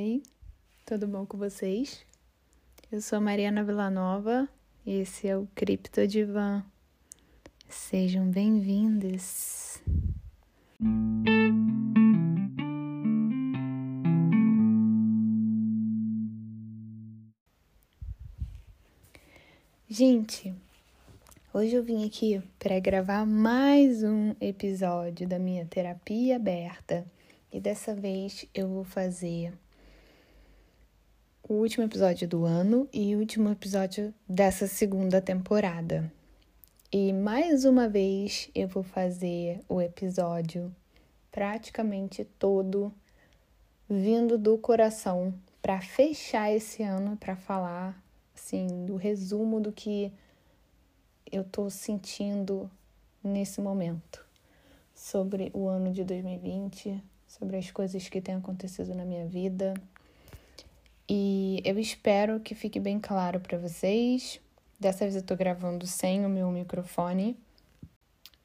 Oi, tudo bom com vocês? Eu sou Mariana Villanova e esse é o Cripto Divan. Sejam bem-vindos. Gente, hoje eu vim aqui para gravar mais um episódio da minha terapia aberta e dessa vez eu vou fazer o último episódio do ano e o último episódio dessa segunda temporada. E mais uma vez eu vou fazer o episódio praticamente todo vindo do coração para fechar esse ano, para falar assim do resumo do que eu tô sentindo nesse momento sobre o ano de 2020, sobre as coisas que têm acontecido na minha vida. E eu espero que fique bem claro para vocês. Dessa vez eu tô gravando sem o meu microfone.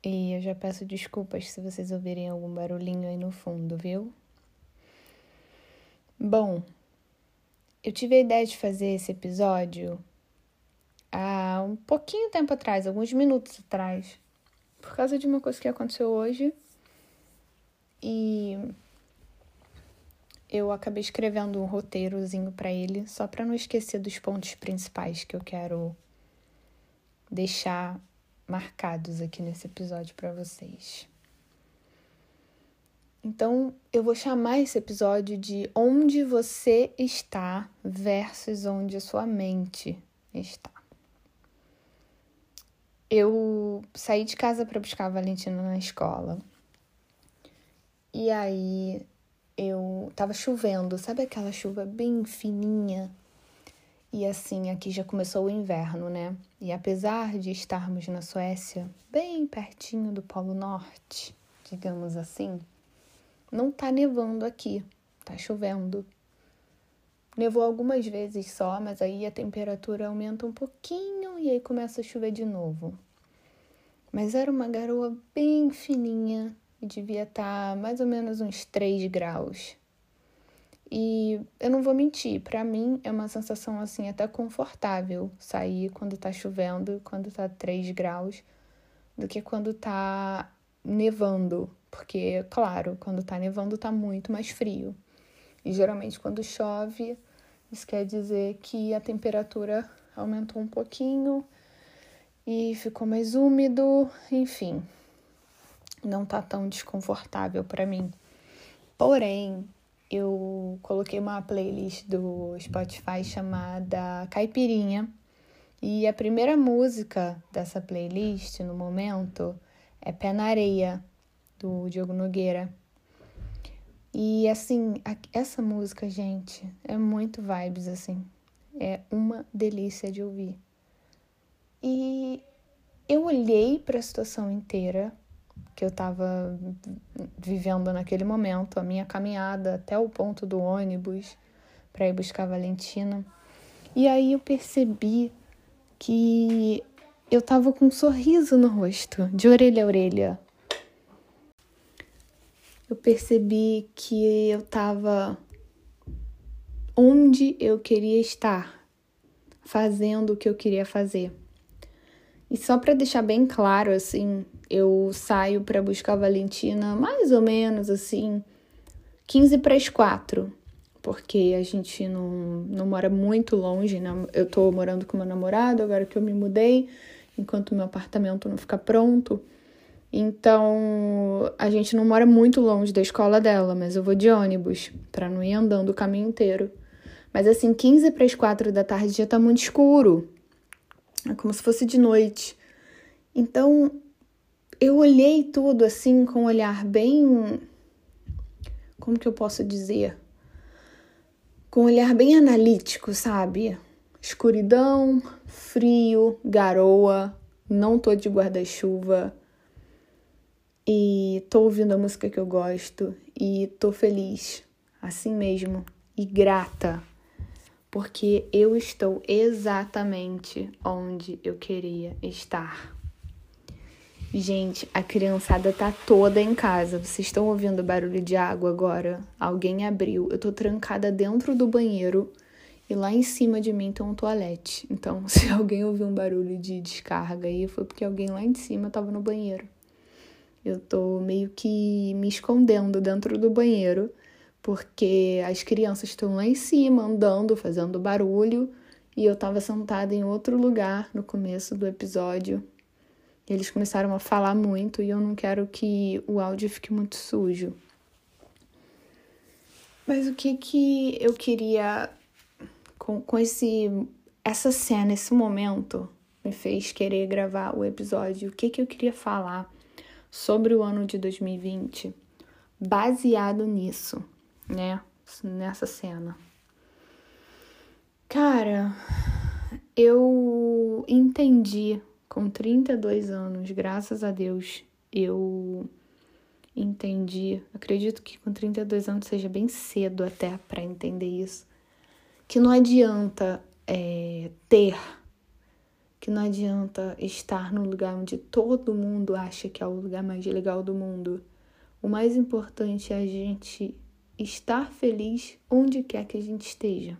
E eu já peço desculpas se vocês ouvirem algum barulhinho aí no fundo, viu? Bom, eu tive a ideia de fazer esse episódio há um pouquinho tempo atrás, alguns minutos atrás, por causa de uma coisa que aconteceu hoje e eu acabei escrevendo um roteirozinho para ele, só para não esquecer dos pontos principais que eu quero deixar marcados aqui nesse episódio para vocês. Então, eu vou chamar esse episódio de Onde Você Está versus Onde a Sua Mente Está. Eu saí de casa para buscar a Valentina na escola e aí eu tava chovendo, sabe aquela chuva bem fininha? E assim, aqui já começou o inverno, né? E apesar de estarmos na Suécia, bem pertinho do Polo Norte, digamos assim, não tá nevando aqui, tá chovendo. Nevou algumas vezes só, mas aí a temperatura aumenta um pouquinho e aí começa a chover de novo. Mas era uma garoa bem fininha, e devia estar tá mais ou menos uns 3 graus. E eu não vou mentir, para mim é uma sensação assim até confortável sair quando tá chovendo, quando tá 3 graus, do que quando tá nevando, porque claro, quando tá nevando tá muito mais frio. E geralmente quando chove, isso quer dizer que a temperatura aumentou um pouquinho e ficou mais úmido, enfim, não tá tão desconfortável para mim. Porém, eu coloquei uma playlist do Spotify chamada Caipirinha. E a primeira música dessa playlist no momento é Pé na Areia, do Diogo Nogueira. E assim, essa música, gente, é muito vibes assim. É uma delícia de ouvir. E eu olhei para a situação inteira que eu estava vivendo naquele momento, a minha caminhada até o ponto do ônibus para ir buscar Valentina. E aí eu percebi que eu tava com um sorriso no rosto, de orelha a orelha. Eu percebi que eu tava onde eu queria estar, fazendo o que eu queria fazer. E só para deixar bem claro, assim, eu saio para buscar a Valentina mais ou menos assim, 15 para as 4, porque a gente não, não mora muito longe, né? Eu tô morando com meu namorado agora que eu me mudei, enquanto meu apartamento não fica pronto. Então, a gente não mora muito longe da escola dela, mas eu vou de ônibus para não ir andando o caminho inteiro. Mas assim, 15 para as 4 da tarde já tá muito escuro. É como se fosse de noite. Então, eu olhei tudo assim com um olhar bem. Como que eu posso dizer? Com um olhar bem analítico, sabe? Escuridão, frio, garoa, não tô de guarda-chuva e tô ouvindo a música que eu gosto e tô feliz, assim mesmo, e grata porque eu estou exatamente onde eu queria estar. Gente, a criançada tá toda em casa. Vocês estão ouvindo barulho de água agora? Alguém abriu. Eu tô trancada dentro do banheiro e lá em cima de mim tem um toalete. Então, se alguém ouvir um barulho de descarga aí, foi porque alguém lá em cima tava no banheiro. Eu tô meio que me escondendo dentro do banheiro, porque as crianças estão lá em cima andando, fazendo barulho, e eu tava sentada em outro lugar no começo do episódio eles começaram a falar muito e eu não quero que o áudio fique muito sujo. Mas o que que eu queria com, com esse essa cena, esse momento me fez querer gravar o episódio. O que que eu queria falar sobre o ano de 2020 baseado nisso, né? Nessa cena. Cara, eu entendi com 32 anos, graças a Deus, eu entendi. Acredito que com 32 anos seja bem cedo até para entender isso. Que não adianta é, ter, que não adianta estar no lugar onde todo mundo acha que é o lugar mais legal do mundo. O mais importante é a gente estar feliz onde quer que a gente esteja.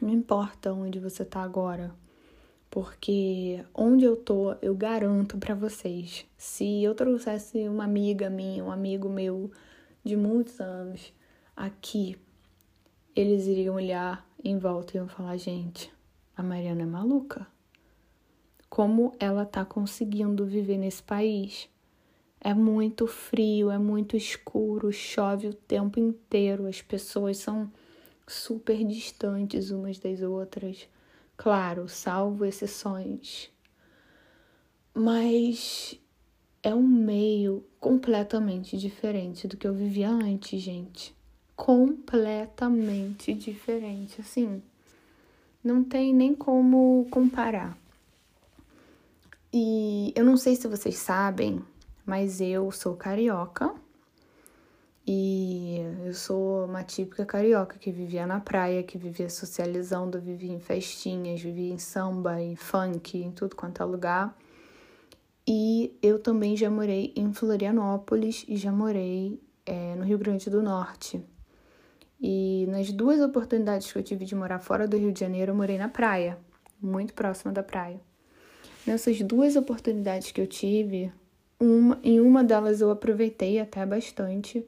Não importa onde você está agora, porque onde eu tô, eu garanto para vocês, se eu trouxesse uma amiga minha, um amigo meu de muitos anos aqui, eles iriam olhar em volta e iam falar: gente, a Mariana é maluca. Como ela tá conseguindo viver nesse país? É muito frio, é muito escuro, chove o tempo inteiro, as pessoas são super distantes umas das outras. Claro, salvo exceções. Mas é um meio completamente diferente do que eu vivia antes, gente. Completamente diferente. Assim, não tem nem como comparar. E eu não sei se vocês sabem, mas eu sou carioca e eu sou uma típica carioca que vivia na praia, que vivia socializando, vivia em festinhas, vivia em samba, em funk, em tudo quanto é lugar. E eu também já morei em Florianópolis e já morei é, no Rio Grande do Norte. E nas duas oportunidades que eu tive de morar fora do Rio de Janeiro, eu morei na praia, muito próxima da praia. Nessas duas oportunidades que eu tive, uma, em uma delas eu aproveitei até bastante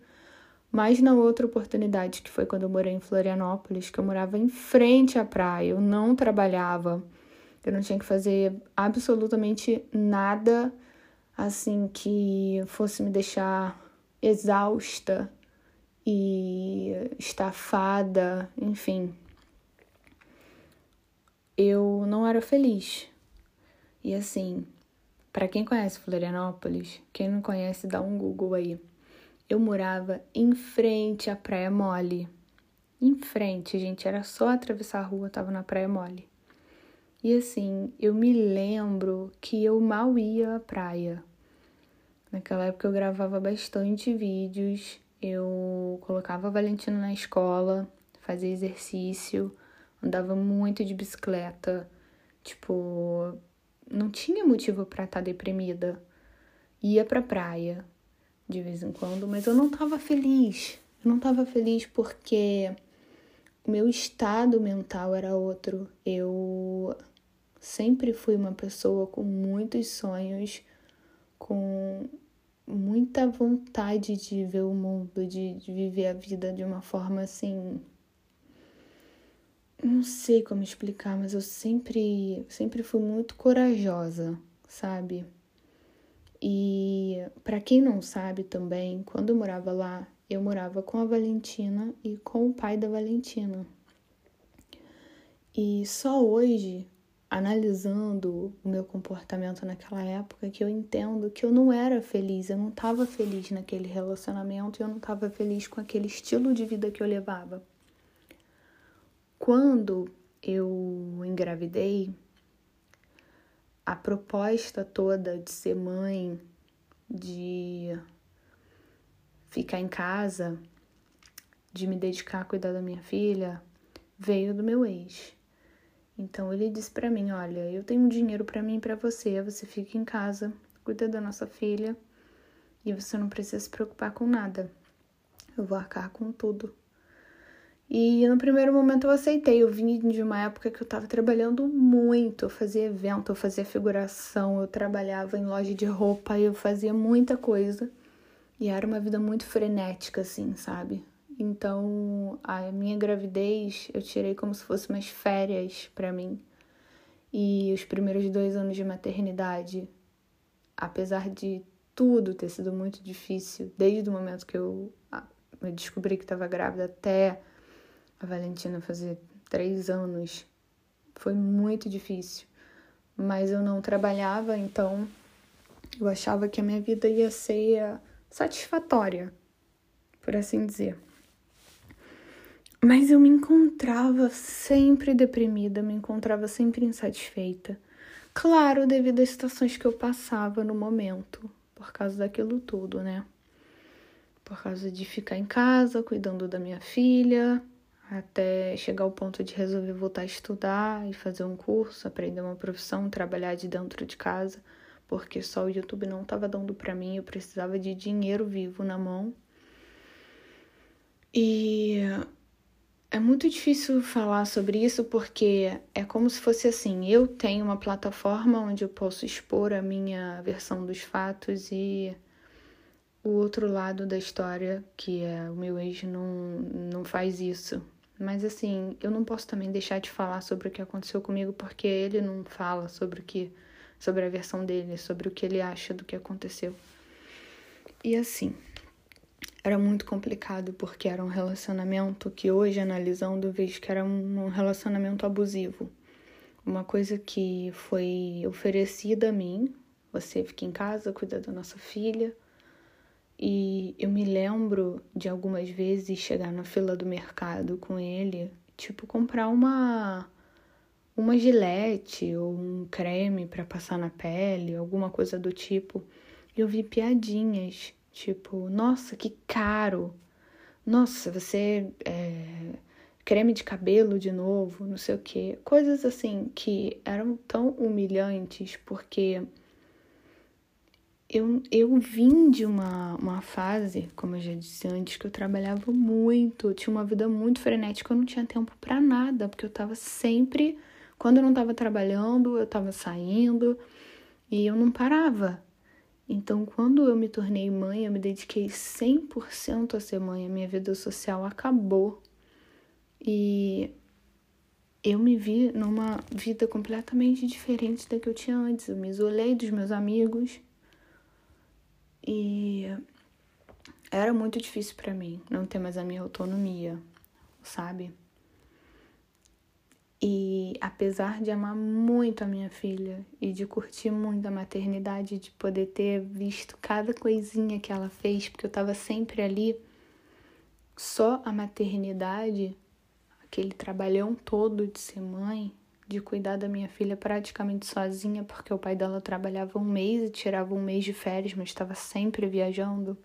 mas na outra oportunidade, que foi quando eu morei em Florianópolis, que eu morava em frente à praia, eu não trabalhava, eu não tinha que fazer absolutamente nada assim que fosse me deixar exausta e estafada, enfim. Eu não era feliz. E assim, para quem conhece Florianópolis, quem não conhece, dá um Google aí eu morava em frente à Praia Mole. Em frente, gente, era só atravessar a rua, tava na Praia Mole. E assim, eu me lembro que eu mal ia à praia. Naquela época eu gravava bastante vídeos, eu colocava a Valentina na escola, fazia exercício, andava muito de bicicleta. Tipo, não tinha motivo para estar tá deprimida. Ia pra praia, de vez em quando, mas eu não estava feliz. Eu não estava feliz porque o meu estado mental era outro. Eu sempre fui uma pessoa com muitos sonhos, com muita vontade de ver o mundo, de, de viver a vida de uma forma assim. Não sei como explicar, mas eu sempre, sempre fui muito corajosa, sabe? E para quem não sabe também, quando eu morava lá, eu morava com a Valentina e com o pai da Valentina. E só hoje, analisando o meu comportamento naquela época, que eu entendo que eu não era feliz, eu não estava feliz naquele relacionamento, eu não estava feliz com aquele estilo de vida que eu levava. Quando eu engravidei, a proposta toda de ser mãe, de ficar em casa, de me dedicar a cuidar da minha filha, veio do meu ex. Então ele disse para mim: "Olha, eu tenho dinheiro para mim e para você, você fica em casa, cuida da nossa filha e você não precisa se preocupar com nada. Eu vou arcar com tudo. E no primeiro momento eu aceitei. Eu vim de uma época que eu tava trabalhando muito. Eu fazia evento, eu fazia figuração, eu trabalhava em loja de roupa, eu fazia muita coisa. E era uma vida muito frenética, assim, sabe? Então, a minha gravidez eu tirei como se fosse umas férias para mim. E os primeiros dois anos de maternidade, apesar de tudo ter sido muito difícil, desde o momento que eu, eu descobri que estava grávida até a Valentina fazer três anos, foi muito difícil. Mas eu não trabalhava, então eu achava que a minha vida ia ser satisfatória, por assim dizer. Mas eu me encontrava sempre deprimida, me encontrava sempre insatisfeita. Claro, devido às situações que eu passava no momento, por causa daquilo tudo, né? Por causa de ficar em casa, cuidando da minha filha, até chegar ao ponto de resolver voltar a estudar e fazer um curso, aprender uma profissão, trabalhar de dentro de casa, porque só o YouTube não estava dando para mim, eu precisava de dinheiro vivo na mão. E é muito difícil falar sobre isso porque é como se fosse assim: eu tenho uma plataforma onde eu posso expor a minha versão dos fatos e o outro lado da história, que é o meu ex, não, não faz isso. Mas assim, eu não posso também deixar de falar sobre o que aconteceu comigo porque ele não fala sobre o que sobre a versão dele, sobre o que ele acha do que aconteceu. E assim, era muito complicado porque era um relacionamento que hoje, analisando, vejo que era um relacionamento abusivo. Uma coisa que foi oferecida a mim: você fica em casa, cuida da nossa filha. E eu me lembro de algumas vezes chegar na fila do mercado com ele, tipo, comprar uma uma gilete ou um creme para passar na pele, alguma coisa do tipo. Eu vi piadinhas Tipo, nossa, que caro. Nossa, você é, creme de cabelo de novo, não sei o quê. Coisas assim que eram tão humilhantes porque eu, eu vim de uma, uma fase, como eu já disse antes, que eu trabalhava muito, tinha uma vida muito frenética, eu não tinha tempo para nada, porque eu tava sempre, quando eu não tava trabalhando, eu tava saindo e eu não parava. Então, quando eu me tornei mãe, eu me dediquei 100% a ser mãe. A minha vida social acabou. E eu me vi numa vida completamente diferente da que eu tinha antes. Eu me isolei dos meus amigos. E era muito difícil para mim não ter mais a minha autonomia, sabe? E apesar de amar muito a minha filha e de curtir muito a maternidade, de poder ter visto cada coisinha que ela fez, porque eu estava sempre ali, só a maternidade, aquele trabalhão todo de ser mãe, de cuidar da minha filha praticamente sozinha, porque o pai dela trabalhava um mês e tirava um mês de férias, mas estava sempre viajando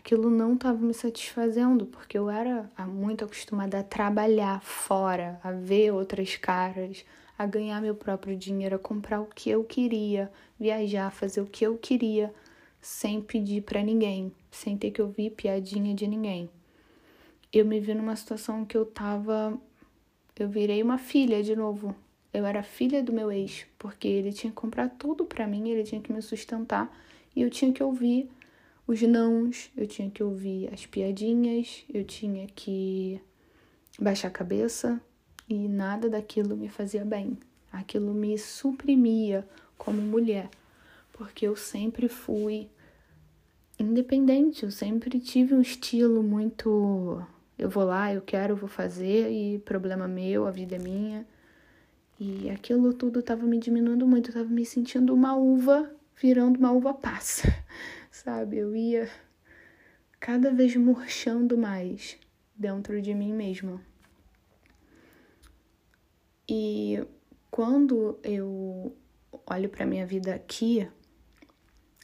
aquilo não estava me satisfazendo, porque eu era muito acostumada a trabalhar fora, a ver outras caras, a ganhar meu próprio dinheiro, a comprar o que eu queria, viajar, fazer o que eu queria, sem pedir para ninguém, sem ter que ouvir piadinha de ninguém. Eu me vi numa situação que eu tava. Eu virei uma filha de novo. Eu era filha do meu ex, porque ele tinha que comprar tudo para mim, ele tinha que me sustentar e eu tinha que ouvir os nãos, eu tinha que ouvir as piadinhas, eu tinha que baixar a cabeça e nada daquilo me fazia bem. Aquilo me suprimia como mulher, porque eu sempre fui independente, eu sempre tive um estilo muito eu vou lá, eu quero, eu vou fazer e problema meu, a vida é minha. E aquilo tudo estava me diminuindo muito, eu tava me sentindo uma uva virando uma uva passa sabe? Eu ia cada vez murchando mais dentro de mim mesma. E quando eu olho para minha vida aqui,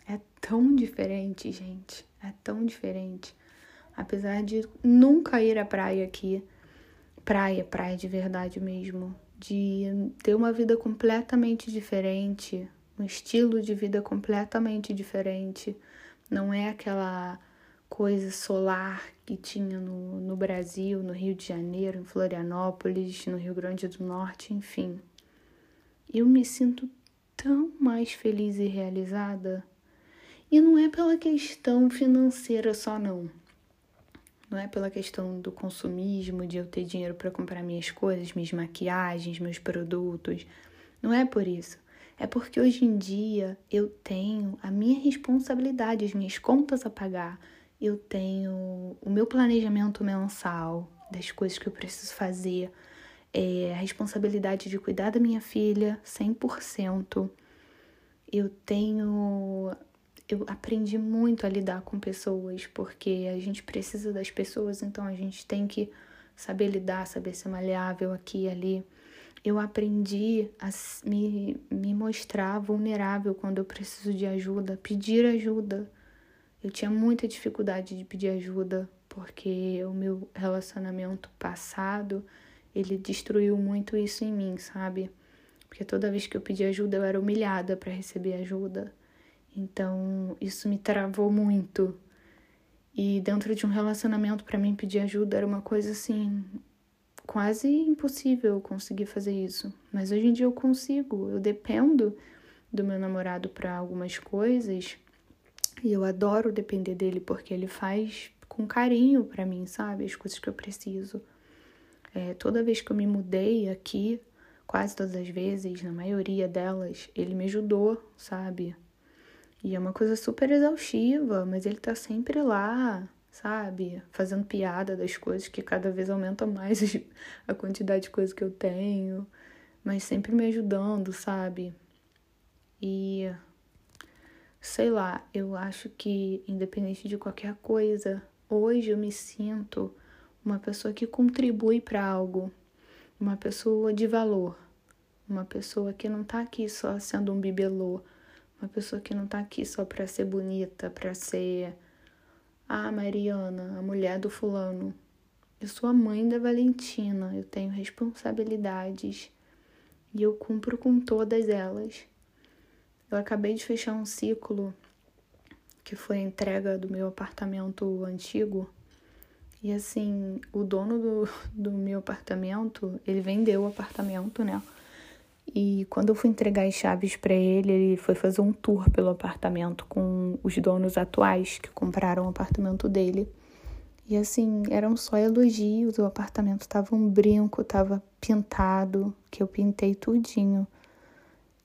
é tão diferente, gente. É tão diferente. Apesar de nunca ir à praia aqui, praia, praia de verdade mesmo, de ter uma vida completamente diferente, um estilo de vida completamente diferente. Não é aquela coisa solar que tinha no, no Brasil, no Rio de Janeiro, em Florianópolis, no Rio Grande do Norte, enfim. Eu me sinto tão mais feliz e realizada. E não é pela questão financeira só, não. Não é pela questão do consumismo, de eu ter dinheiro para comprar minhas coisas, minhas maquiagens, meus produtos. Não é por isso. É porque hoje em dia eu tenho a minha responsabilidade, as minhas contas a pagar. Eu tenho o meu planejamento mensal das coisas que eu preciso fazer. É, a responsabilidade de cuidar da minha filha 100%. Eu tenho eu aprendi muito a lidar com pessoas, porque a gente precisa das pessoas, então a gente tem que saber lidar, saber ser maleável aqui e ali. Eu aprendi a me, me mostrar vulnerável quando eu preciso de ajuda, pedir ajuda. Eu tinha muita dificuldade de pedir ajuda, porque o meu relacionamento passado, ele destruiu muito isso em mim, sabe? Porque toda vez que eu pedi ajuda, eu era humilhada para receber ajuda. Então, isso me travou muito. E dentro de um relacionamento, para mim, pedir ajuda era uma coisa assim, quase impossível conseguir fazer isso. Mas hoje em dia eu consigo. Eu dependo do meu namorado para algumas coisas. E eu adoro depender dele porque ele faz com carinho para mim, sabe? As coisas que eu preciso. É, toda vez que eu me mudei aqui, quase todas as vezes, na maioria delas, ele me ajudou, sabe? E é uma coisa super exaustiva, mas ele tá sempre lá, sabe? Fazendo piada das coisas que cada vez aumenta mais a quantidade de coisas que eu tenho, mas sempre me ajudando, sabe? E sei lá, eu acho que independente de qualquer coisa, hoje eu me sinto uma pessoa que contribui para algo, uma pessoa de valor, uma pessoa que não tá aqui só sendo um bibelô uma pessoa que não tá aqui só pra ser bonita, pra ser. Ah, Mariana, a mulher do fulano. Eu sou a mãe da Valentina, eu tenho responsabilidades e eu cumpro com todas elas. Eu acabei de fechar um ciclo que foi a entrega do meu apartamento antigo. E assim, o dono do, do meu apartamento, ele vendeu o apartamento, né? E quando eu fui entregar as chaves para ele, ele foi fazer um tour pelo apartamento com os donos atuais que compraram o apartamento dele. E assim, eram só elogios, o apartamento estava um brinco, estava pintado, que eu pintei tudinho.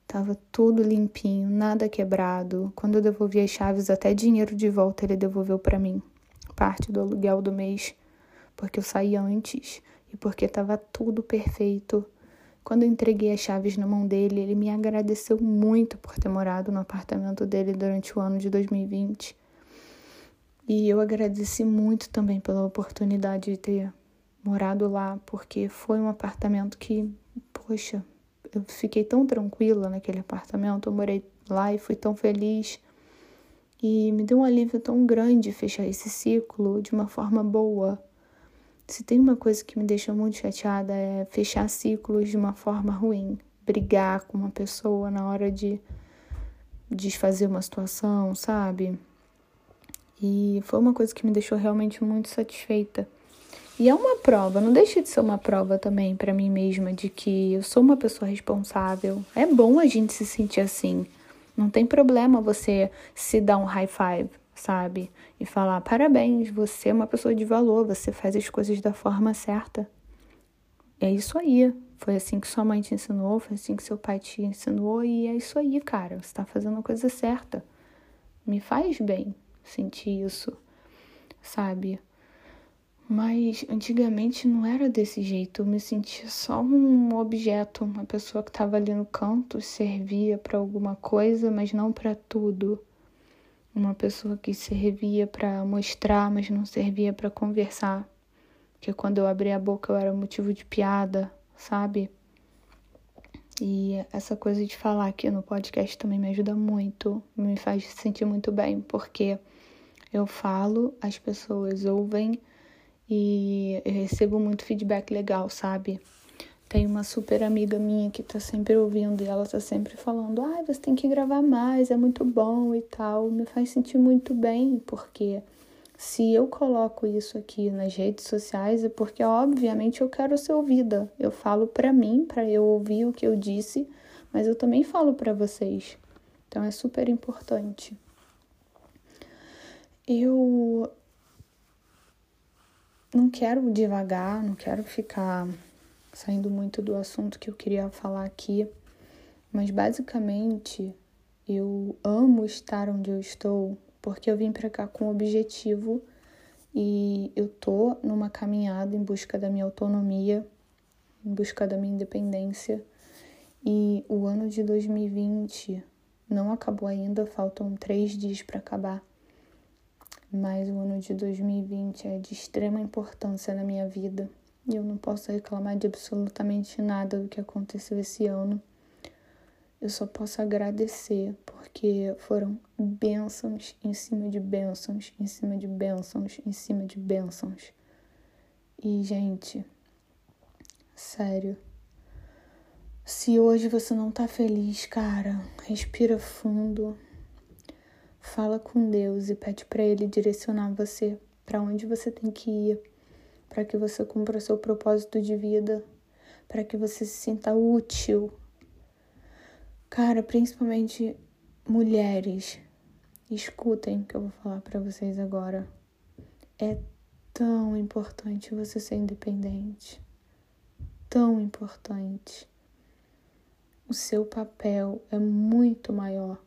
Tava tudo limpinho, nada quebrado. Quando eu devolvi as chaves, até dinheiro de volta ele devolveu para mim. Parte do aluguel do mês, porque eu saí antes e porque tava tudo perfeito. Quando entreguei as chaves na mão dele, ele me agradeceu muito por ter morado no apartamento dele durante o ano de 2020. E eu agradeci muito também pela oportunidade de ter morado lá, porque foi um apartamento que, poxa, eu fiquei tão tranquila naquele apartamento, eu morei lá e fui tão feliz. E me deu um alívio tão grande fechar esse ciclo de uma forma boa. Se tem uma coisa que me deixa muito chateada é fechar ciclos de uma forma ruim, brigar com uma pessoa na hora de desfazer uma situação, sabe? E foi uma coisa que me deixou realmente muito satisfeita. E é uma prova, não deixa de ser uma prova também para mim mesma de que eu sou uma pessoa responsável. É bom a gente se sentir assim. Não tem problema você se dar um high five sabe? E falar: parabéns, você é uma pessoa de valor, você faz as coisas da forma certa. É isso aí. Foi assim que sua mãe te ensinou, foi assim que seu pai te ensinou, e é isso aí, cara. Você tá fazendo a coisa certa. Me faz bem sentir isso, sabe? Mas antigamente não era desse jeito. Eu me sentia só um objeto, uma pessoa que estava ali no canto, servia para alguma coisa, mas não para tudo uma pessoa que servia para mostrar, mas não servia para conversar. Que quando eu abria a boca eu era motivo de piada, sabe? E essa coisa de falar aqui no podcast também me ajuda muito, me faz sentir muito bem, porque eu falo, as pessoas ouvem e eu recebo muito feedback legal, sabe? Tem uma super amiga minha que tá sempre ouvindo e ela tá sempre falando: ah, você tem que gravar mais, é muito bom e tal. Me faz sentir muito bem, porque se eu coloco isso aqui nas redes sociais é porque, obviamente, eu quero ser ouvida. Eu falo para mim, para eu ouvir o que eu disse, mas eu também falo para vocês. Então é super importante. Eu não quero devagar, não quero ficar saindo muito do assunto que eu queria falar aqui, mas basicamente eu amo estar onde eu estou porque eu vim para cá com um objetivo e eu tô numa caminhada em busca da minha autonomia, em busca da minha independência. E o ano de 2020 não acabou ainda, faltam três dias para acabar. Mas o ano de 2020 é de extrema importância na minha vida. E eu não posso reclamar de absolutamente nada do que aconteceu esse ano. Eu só posso agradecer, porque foram bênçãos em cima de bênçãos, em cima de bênçãos, em cima de bênçãos. E, gente, sério. Se hoje você não tá feliz, cara, respira fundo, fala com Deus e pede para Ele direcionar você para onde você tem que ir para que você cumpra seu propósito de vida, para que você se sinta útil. Cara, principalmente mulheres, escutem o que eu vou falar para vocês agora. É tão importante você ser independente. Tão importante. O seu papel é muito maior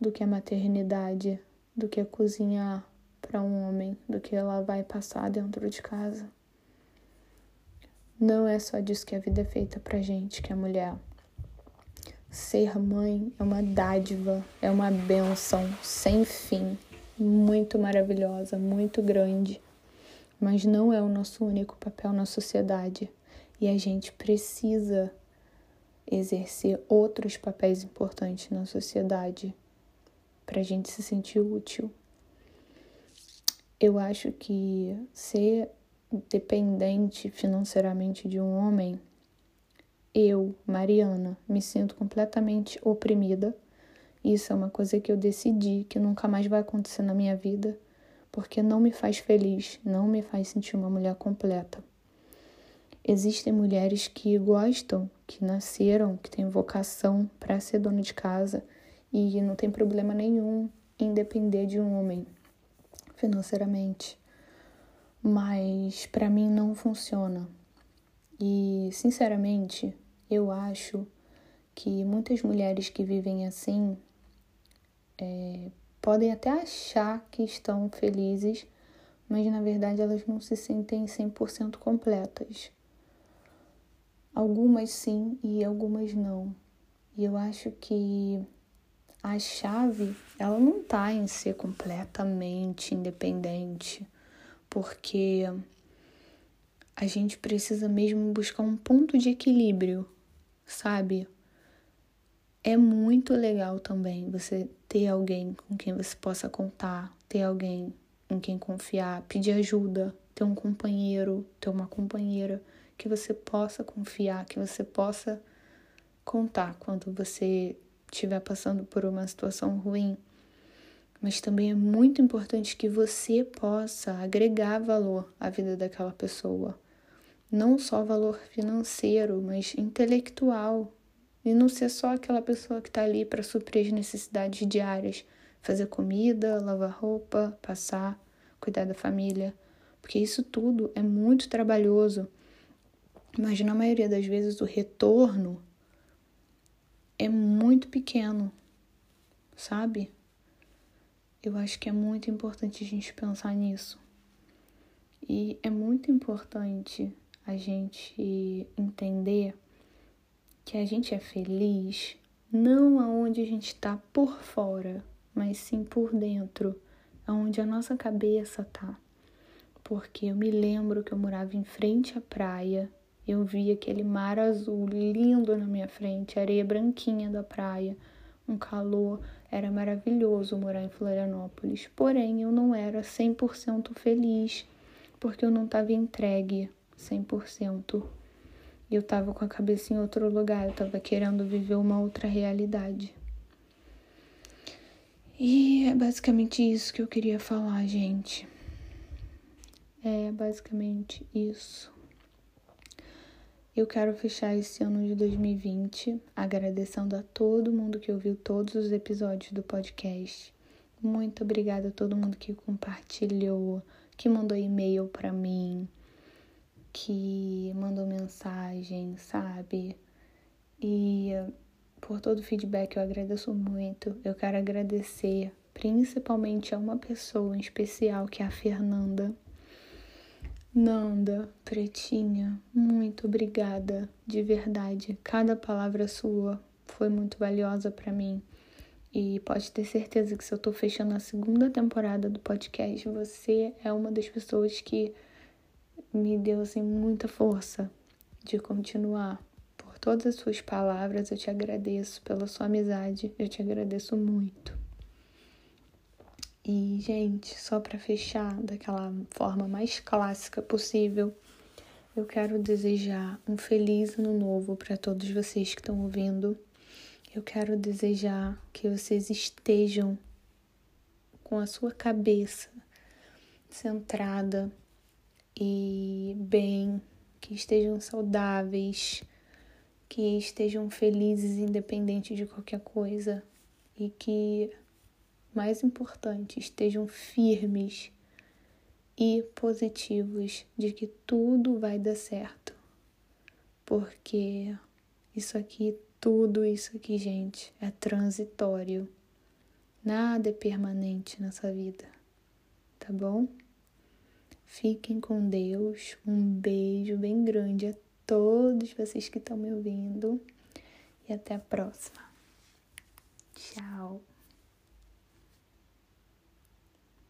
do que a maternidade, do que cozinhar, para um homem do que ela vai passar dentro de casa. Não é só disso que a vida é feita pra gente, que é mulher. Ser mãe é uma dádiva, é uma benção sem fim, muito maravilhosa, muito grande, mas não é o nosso único papel na sociedade e a gente precisa exercer outros papéis importantes na sociedade para a gente se sentir útil. Eu acho que ser dependente financeiramente de um homem, eu, Mariana, me sinto completamente oprimida. Isso é uma coisa que eu decidi que nunca mais vai acontecer na minha vida, porque não me faz feliz, não me faz sentir uma mulher completa. Existem mulheres que gostam, que nasceram, que têm vocação para ser dona de casa e não tem problema nenhum em depender de um homem financeiramente, mas para mim não funciona. E, sinceramente, eu acho que muitas mulheres que vivem assim é, podem até achar que estão felizes, mas na verdade elas não se sentem 100% completas. Algumas sim e algumas não. E eu acho que a chave ela não está em ser completamente independente, porque a gente precisa mesmo buscar um ponto de equilíbrio, sabe? É muito legal também você ter alguém com quem você possa contar, ter alguém em quem confiar, pedir ajuda, ter um companheiro, ter uma companheira que você possa confiar, que você possa contar quando você estiver passando por uma situação ruim, mas também é muito importante que você possa agregar valor à vida daquela pessoa. Não só valor financeiro, mas intelectual. E não ser só aquela pessoa que está ali para suprir as necessidades diárias, fazer comida, lavar roupa, passar, cuidar da família. Porque isso tudo é muito trabalhoso. Mas na maioria das vezes o retorno é muito pequeno, sabe? Eu acho que é muito importante a gente pensar nisso. E é muito importante a gente entender que a gente é feliz não aonde a gente está por fora, mas sim por dentro, aonde a nossa cabeça tá. Porque eu me lembro que eu morava em frente à praia eu vi aquele mar azul lindo na minha frente, areia branquinha da praia, um calor. Era maravilhoso morar em Florianópolis. Porém, eu não era 100% feliz, porque eu não estava entregue 100%. eu tava com a cabeça em outro lugar, eu tava querendo viver uma outra realidade. E é basicamente isso que eu queria falar, gente. É basicamente isso. Eu quero fechar esse ano de 2020 agradecendo a todo mundo que ouviu todos os episódios do podcast. Muito obrigada a todo mundo que compartilhou, que mandou e-mail para mim, que mandou mensagem, sabe? E por todo o feedback eu agradeço muito. Eu quero agradecer principalmente a uma pessoa em especial, que é a Fernanda Nanda, pretinha, muito obrigada, de verdade. Cada palavra sua foi muito valiosa para mim. E pode ter certeza que se eu tô fechando a segunda temporada do podcast, você é uma das pessoas que me deu assim muita força de continuar. Por todas as suas palavras, eu te agradeço pela sua amizade, eu te agradeço muito. E, gente, só para fechar daquela forma mais clássica possível, eu quero desejar um feliz ano novo para todos vocês que estão ouvindo. Eu quero desejar que vocês estejam com a sua cabeça centrada e bem, que estejam saudáveis, que estejam felizes independente de qualquer coisa e que mais importante, estejam firmes e positivos de que tudo vai dar certo. Porque isso aqui, tudo isso aqui, gente, é transitório. Nada é permanente nessa vida, tá bom? Fiquem com Deus. Um beijo bem grande a todos vocês que estão me ouvindo e até a próxima. Tchau.